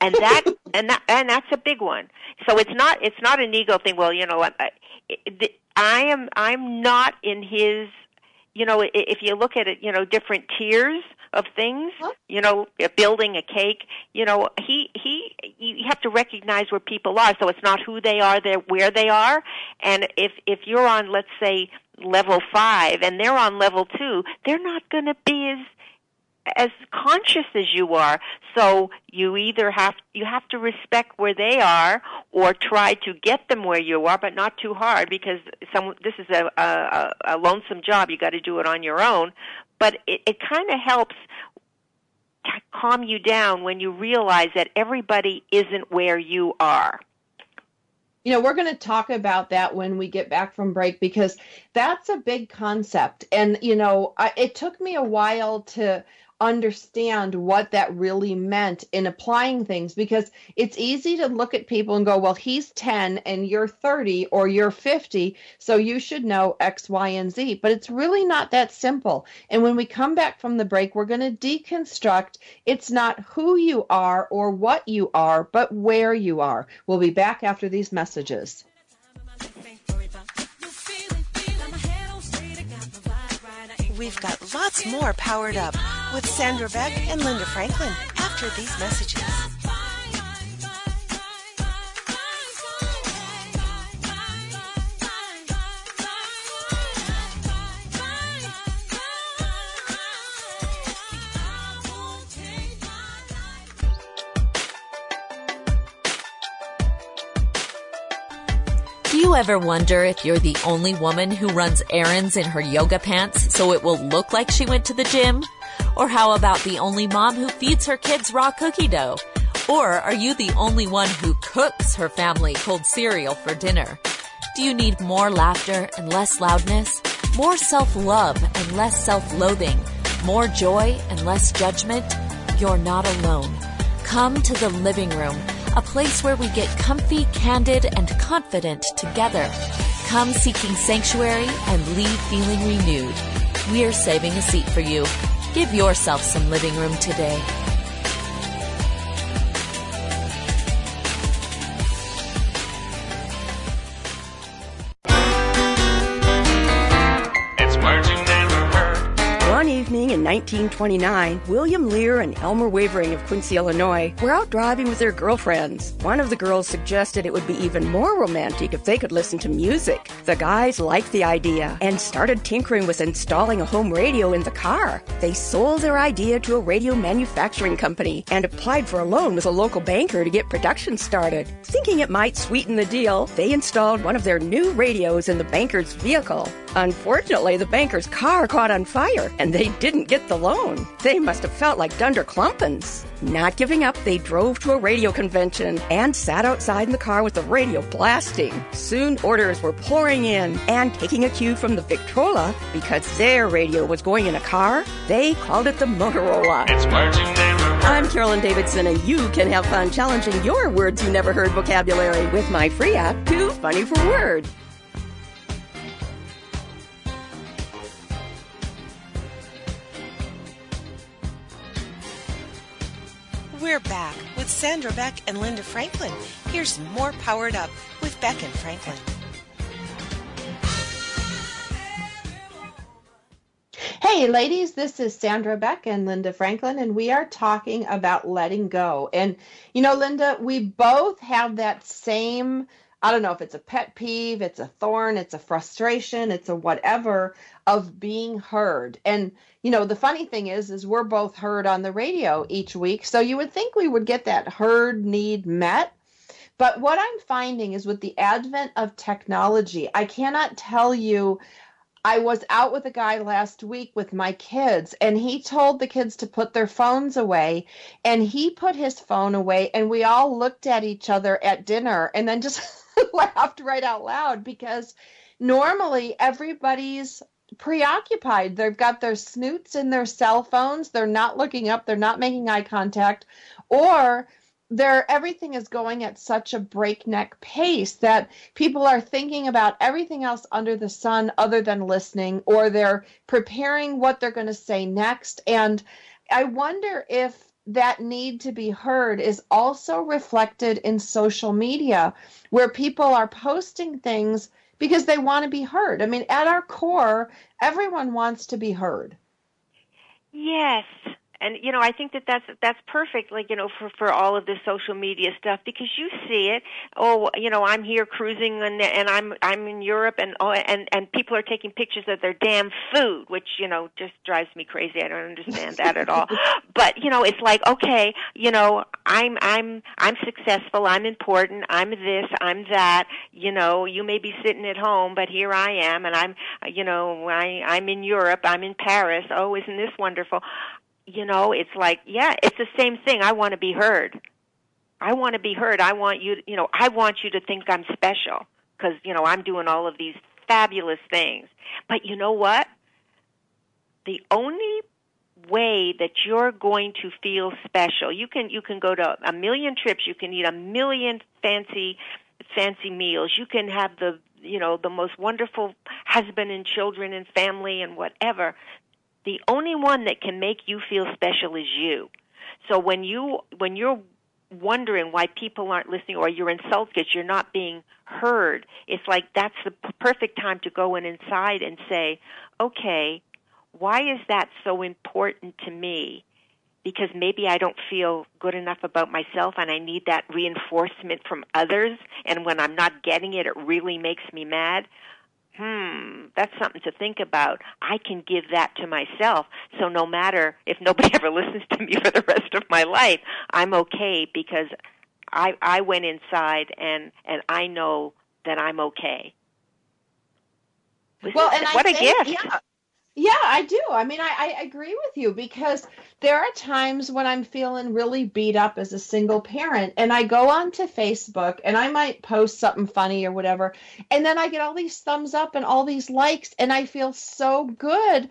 And that [laughs] and that and that's a big one. So it's not it's not an ego thing. Well, you know, I, I- I am I'm not in his. You know, if you look at it, you know, different tiers of things. You know, uh, building a cake. You know, he he. You have to recognize where people are. So it's not who they are, they're where they are. And if if you're on, let's say, level five, and they're on level two, they're not going to be as as conscious as you are. So you either have you have to respect where they are, or try to get them where you are, but not too hard because some this is a a, a lonesome job. You got to do it on your own. But it, it kind of helps calm you down when you realize that everybody isn't where you are. You know, we're going to talk about that when we get back from break because that's a big concept. And, you know, I, it took me a while to understand what that really meant in applying things because it's easy to look at people and go, well, he's 10 and you're 30 or you're 50, so you should know X, Y, and Z. But it's really not that simple. And when we come back from the break, we're going to deconstruct it's not who you are or what you are, but where you are. We'll be back after these messages. We've got lots more powered up with Sandra Beck and Linda Franklin after these messages. Do you ever wonder if you're the only woman who runs errands in her yoga pants so it will look like she went to the gym? Or how about the only mom who feeds her kids raw cookie dough? Or are you the only one who cooks her family cold cereal for dinner? Do you need more laughter and less loudness? More self-love and less self-loathing? More joy and less judgment? You're not alone. Come to the living room, a place where we get comfy, candid, and confident together. Come seeking sanctuary and leave feeling renewed. We're saving a seat for you. Give yourself some living room today. 1929, William Lear and Elmer Wavering of Quincy, Illinois, were out driving with their girlfriends. One of the girls suggested it would be even more romantic if they could listen to music. The guys liked the idea and started tinkering with installing a home radio in the car. They sold their idea to a radio manufacturing company and applied for a loan with a local banker to get production started. Thinking it might sweeten the deal, they installed one of their new radios in the banker's vehicle. Unfortunately, the banker's car caught on fire and they didn't get the loan. They must have felt like Dunder Clumpins. Not giving up, they drove to a radio convention and sat outside in the car with the radio blasting. Soon orders were pouring in, and taking a cue from the Victrola, because their radio was going in a car, they called it the Motorola. It's words you never heard. I'm Carolyn Davidson, and you can have fun challenging your words you never heard vocabulary with my free app, Too Funny for Word. We're back with Sandra Beck and Linda Franklin. Here's more Powered Up with Beck and Franklin. Hey, ladies, this is Sandra Beck and Linda Franklin, and we are talking about letting go. And, you know, Linda, we both have that same I don't know if it's a pet peeve, it's a thorn, it's a frustration, it's a whatever of being heard. And, you know, the funny thing is, is we're both heard on the radio each week. So you would think we would get that heard need met. But what I'm finding is with the advent of technology, I cannot tell you I was out with a guy last week with my kids, and he told the kids to put their phones away. And he put his phone away, and we all looked at each other at dinner and then just [laughs] [laughs] laughed right out loud because normally everybody's preoccupied. They've got their snoots in their cell phones, they're not looking up, they're not making eye contact, or there everything is going at such a breakneck pace that people are thinking about everything else under the sun other than listening or they're preparing what they're going to say next. And i wonder if that need to be heard is also reflected in social media where people are posting things because they want to be heard i mean at our core everyone wants to be heard Yes. And you know, I think that that's that's perfect like, you know, for for all of this social media stuff because you see it. Oh, you know, I'm here cruising and and I'm I'm in Europe and oh and and people are taking pictures of their damn food, which, you know, just drives me crazy. I don't understand that at all. [laughs] But, you know, it's like, okay, you know, I'm I'm I'm successful, I'm important, I'm this, I'm that, you know, you may be sitting at home, but here I am and I'm you know, I I'm in Europe, I'm in Paris. Oh, isn't this wonderful? You know, it's like, yeah, it's the same thing. I want to be heard. I want to be heard. I want you, you know, I want you to think I'm special because, you know, I'm doing all of these fabulous things. But you know what? The only way that you're going to feel special, you can you can go to a million trips, you can eat a million fancy fancy meals, you can have the you know the most wonderful husband and children and family and whatever the only one that can make you feel special is you. So when you when you're wondering why people aren't listening or you're insulted because you're not being heard, it's like that's the perfect time to go in inside and say, "Okay, why is that so important to me?" Because maybe I don't feel good enough about myself and I need that reinforcement from others and when I'm not getting it it really makes me mad hmm, that's something to think about. I can give that to myself. So no matter if nobody [laughs] ever listens to me for the rest of my life, I'm okay because I I went inside and and I know that I'm okay. Well, and what a think- gift. Yeah. Yeah, I do. I mean, I, I agree with you because there are times when I'm feeling really beat up as a single parent, and I go onto Facebook and I might post something funny or whatever, and then I get all these thumbs up and all these likes, and I feel so good,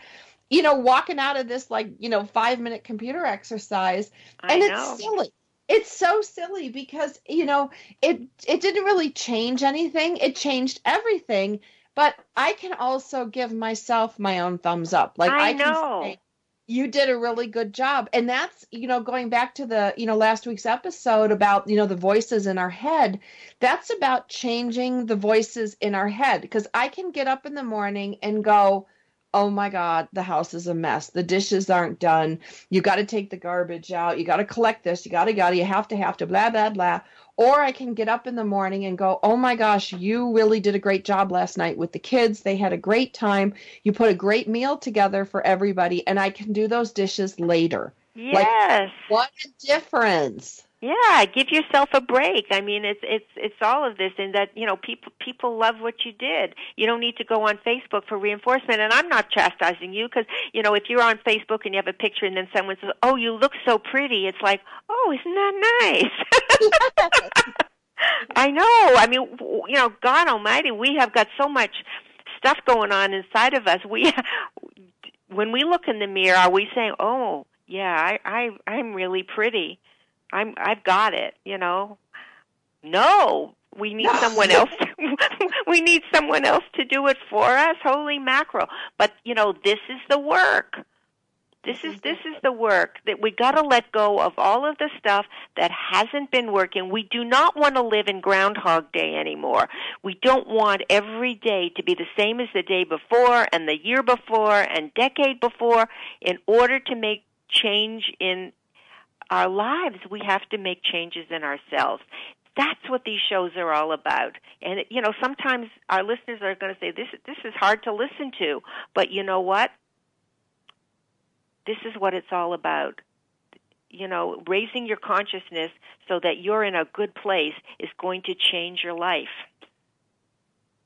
you know, walking out of this like, you know, five minute computer exercise, I and know. it's silly. It's so silly because, you know, it it didn't really change anything. It changed everything but I can also give myself my own thumbs up. Like I I, can know. say, you did a really good job. And that's, you know, going back to the, you know, last week's episode about, you know, the voices in our head. That's about changing the voices in our head because I can get up in the morning and go, Oh my God, the house is a mess. The dishes aren't done. You got to take the garbage out. You got to collect this. You got to, got to, you have to, have to, blah, blah, blah. Or I can get up in the morning and go, oh my gosh, you really did a great job last night with the kids. They had a great time. You put a great meal together for everybody, and I can do those dishes later. Yes. What a difference. Yeah, give yourself a break. I mean, it's it's it's all of this, and that you know, people people love what you did. You don't need to go on Facebook for reinforcement. And I'm not chastising you because you know, if you're on Facebook and you have a picture, and then someone says, "Oh, you look so pretty," it's like, "Oh, isn't that nice?" [laughs] I know. I mean, you know, God Almighty, we have got so much stuff going on inside of us. We, [laughs] when we look in the mirror, are we saying, "Oh, yeah, I, I, I'm really pretty. I'm, I've got it." You know? No, we need someone else. To, [laughs] we need someone else to do it for us. Holy mackerel! But you know, this is the work. This is this is the work that we got to let go of all of the stuff that hasn't been working. We do not want to live in Groundhog Day anymore. We don't want every day to be the same as the day before and the year before and decade before. In order to make change in our lives, we have to make changes in ourselves. That's what these shows are all about. And you know, sometimes our listeners are going to say this this is hard to listen to, but you know what? This is what it's all about. You know, raising your consciousness so that you're in a good place is going to change your life.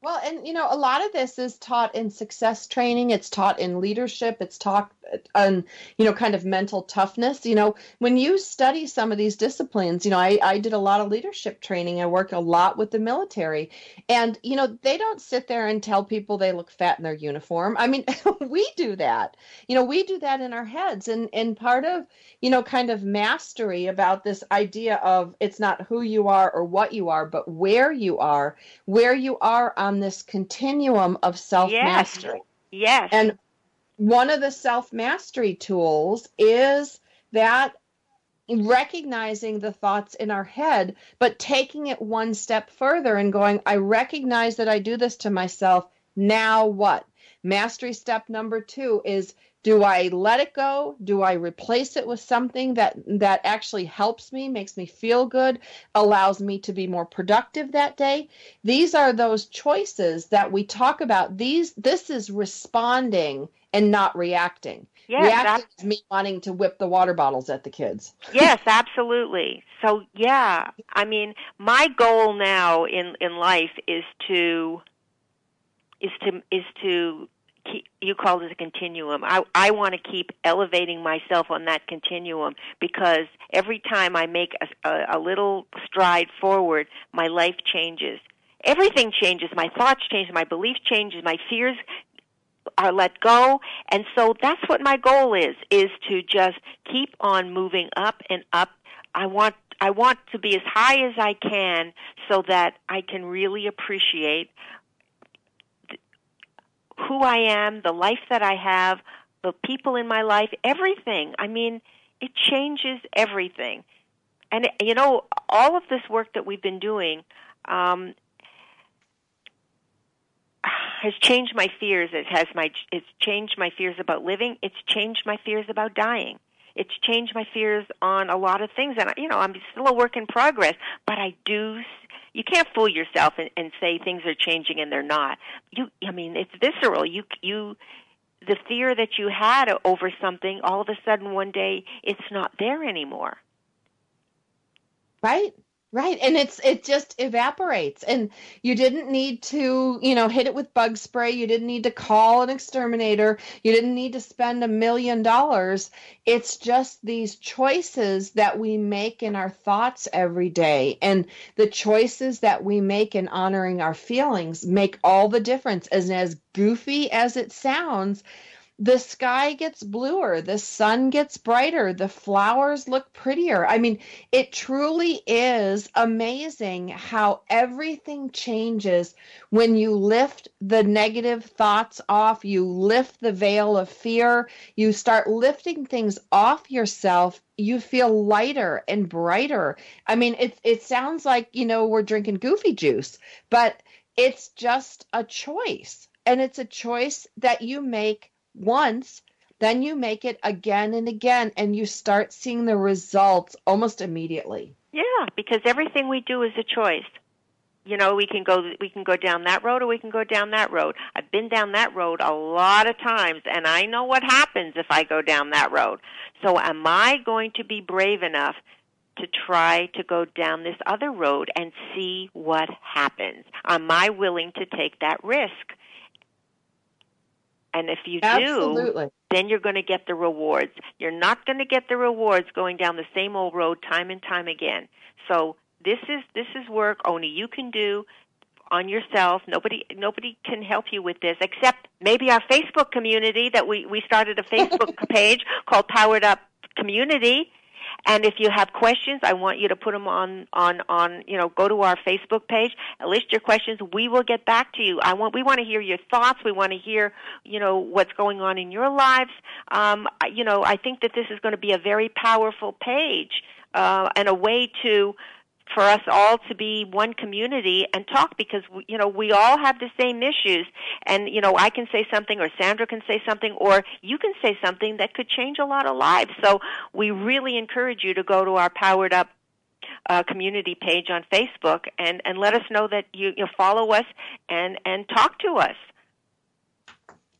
Well, and you know, a lot of this is taught in success training. It's taught in leadership. It's taught uh, on, you know, kind of mental toughness. You know, when you study some of these disciplines, you know, I, I did a lot of leadership training. I work a lot with the military. And, you know, they don't sit there and tell people they look fat in their uniform. I mean, [laughs] we do that. You know, we do that in our heads. And and part of, you know, kind of mastery about this idea of it's not who you are or what you are, but where you are, where you are on this continuum of self mastery. Yes. And one of the self mastery tools is that recognizing the thoughts in our head, but taking it one step further and going, I recognize that I do this to myself. Now what? Mastery step number two is do I let it go? Do I replace it with something that that actually helps me, makes me feel good, allows me to be more productive that day? These are those choices that we talk about. These this is responding and not reacting. Yes, reacting is me wanting to whip the water bottles at the kids. yes, absolutely. So yeah, I mean, my goal now in in life is to is to is to keep, you called it a continuum. I I want to keep elevating myself on that continuum because every time I make a, a, a little stride forward, my life changes. Everything changes. My thoughts change. My beliefs changes. My fears are let go. And so that's what my goal is, is to just keep on moving up and up. I want I want to be as high as I can so that I can really appreciate who I am, the life that I have, the people in my life, everything. I mean, it changes everything. And you know, all of this work that we've been doing um, has changed my fears. It has my it's changed my fears about living. It's changed my fears about dying. It's changed my fears on a lot of things, and you know I'm still a work in progress. But I do. You can't fool yourself and, and say things are changing and they're not. You, I mean, it's visceral. You, you, the fear that you had over something, all of a sudden one day it's not there anymore. Right? Right. And it's it just evaporates. And you didn't need to, you know, hit it with bug spray. You didn't need to call an exterminator. You didn't need to spend a million dollars. It's just these choices that we make in our thoughts every day. And the choices that we make in honoring our feelings make all the difference. And as goofy as it sounds, the sky gets bluer, the sun gets brighter, the flowers look prettier. I mean, it truly is amazing how everything changes when you lift the negative thoughts off, you lift the veil of fear, you start lifting things off yourself. You feel lighter and brighter. I mean, it it sounds like, you know, we're drinking goofy juice, but it's just a choice. And it's a choice that you make once, then you make it again and again, and you start seeing the results almost immediately. Yeah, because everything we do is a choice. You know, we can go we can go down that road or we can go down that road. I've been down that road a lot of times and I know what happens if I go down that road. So am I going to be brave enough to try to go down this other road and see what happens? Am I willing to take that risk? And if you do, then you're going to get the rewards. You're not going to get the rewards going down the same old road time and time again. So this is this is work only you can do on yourself. Nobody nobody can help you with this except maybe our Facebook community that we we started a Facebook [laughs] page called Powered Up Community And if you have questions, I want you to put them on on on you know go to our Facebook page, list your questions. We will get back to you. I want we want to hear your thoughts. We want to hear you know what's going on in your lives. Um, you know, I think that this is going to be a very powerful page uh, and a way to for us all to be one community and talk because we, you know we all have the same issues. And you know I can say something or Sandra can say something or you can say something that could change a lot of lives. So we really encourage you to go to our powered up uh, community page on Facebook and and let us know that you you follow us and and talk to us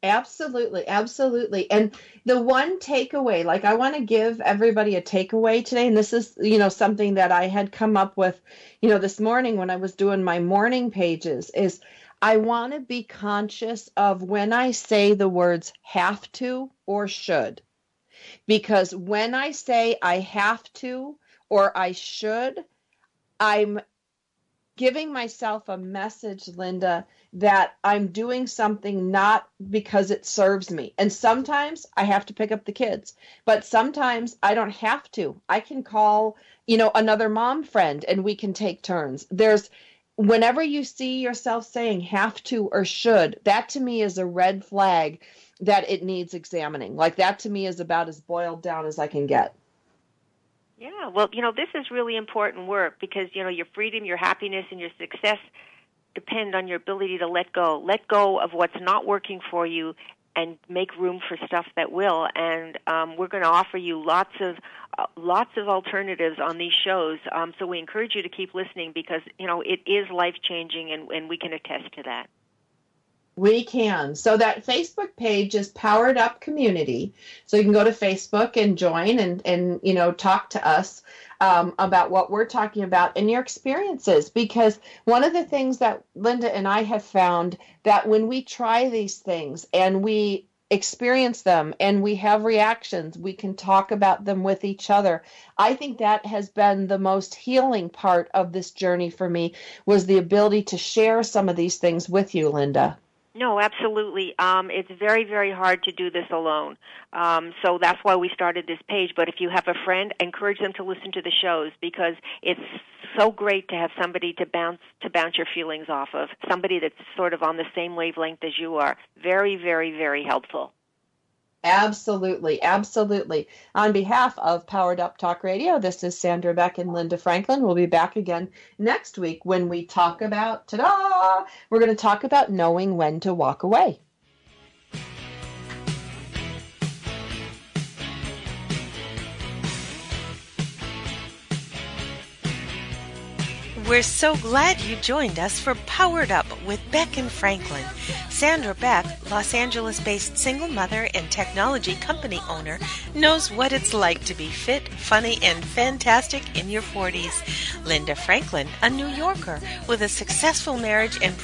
Absolutely, absolutely. And the one takeaway, like I want to give everybody a takeaway today, and this is, you know, something that I had come up with, you know, this morning when I was doing my morning pages is I want to be conscious of when I say the words have to or should. Because when I say I have to or I should, I'm giving myself a message, Linda, that I'm doing something not because it serves me. And sometimes I have to pick up the kids, but sometimes I don't have to. I can call, you know, another mom friend and we can take turns. There's whenever you see yourself saying have to or should, that to me is a red flag that it needs examining. Like that to me is about as boiled down as I can get. Yeah, well, you know, this is really important work because, you know, your freedom, your happiness, and your success depend on your ability to let go. Let go of what's not working for you and make room for stuff that will. And um, we're going to offer you lots of uh, lots of alternatives on these shows. Um, so we encourage you to keep listening because you know it is life changing, and, and we can attest to that. We can. So that Facebook page is Powered Up Community. So you can go to Facebook and join and and you know talk to us um, about what we're talking about and your experiences. Because one of the things that Linda and I have found that when we try these things and we experience them and we have reactions, we can talk about them with each other. I think that has been the most healing part of this journey for me was the ability to share some of these things with you, Linda. No, absolutely. Um, it's very, very hard to do this alone. Um, so that's why we started this page. But if you have a friend, encourage them to listen to the shows because it's so great to have somebody to bounce to bounce your feelings off of. Somebody that's sort of on the same wavelength as you are. Very, very, very helpful. Absolutely, absolutely. On behalf of Powered Up Talk Radio, this is Sandra Beck and Linda Franklin. We'll be back again next week when we talk about, ta da! We're going to talk about knowing when to walk away. We're so glad you joined us for Powered Up with Beck and Franklin. Sandra Beck, Los Angeles based single mother and technology company owner, knows what it's like to be fit, funny, and fantastic in your 40s. Linda Franklin, a New Yorker with a successful marriage and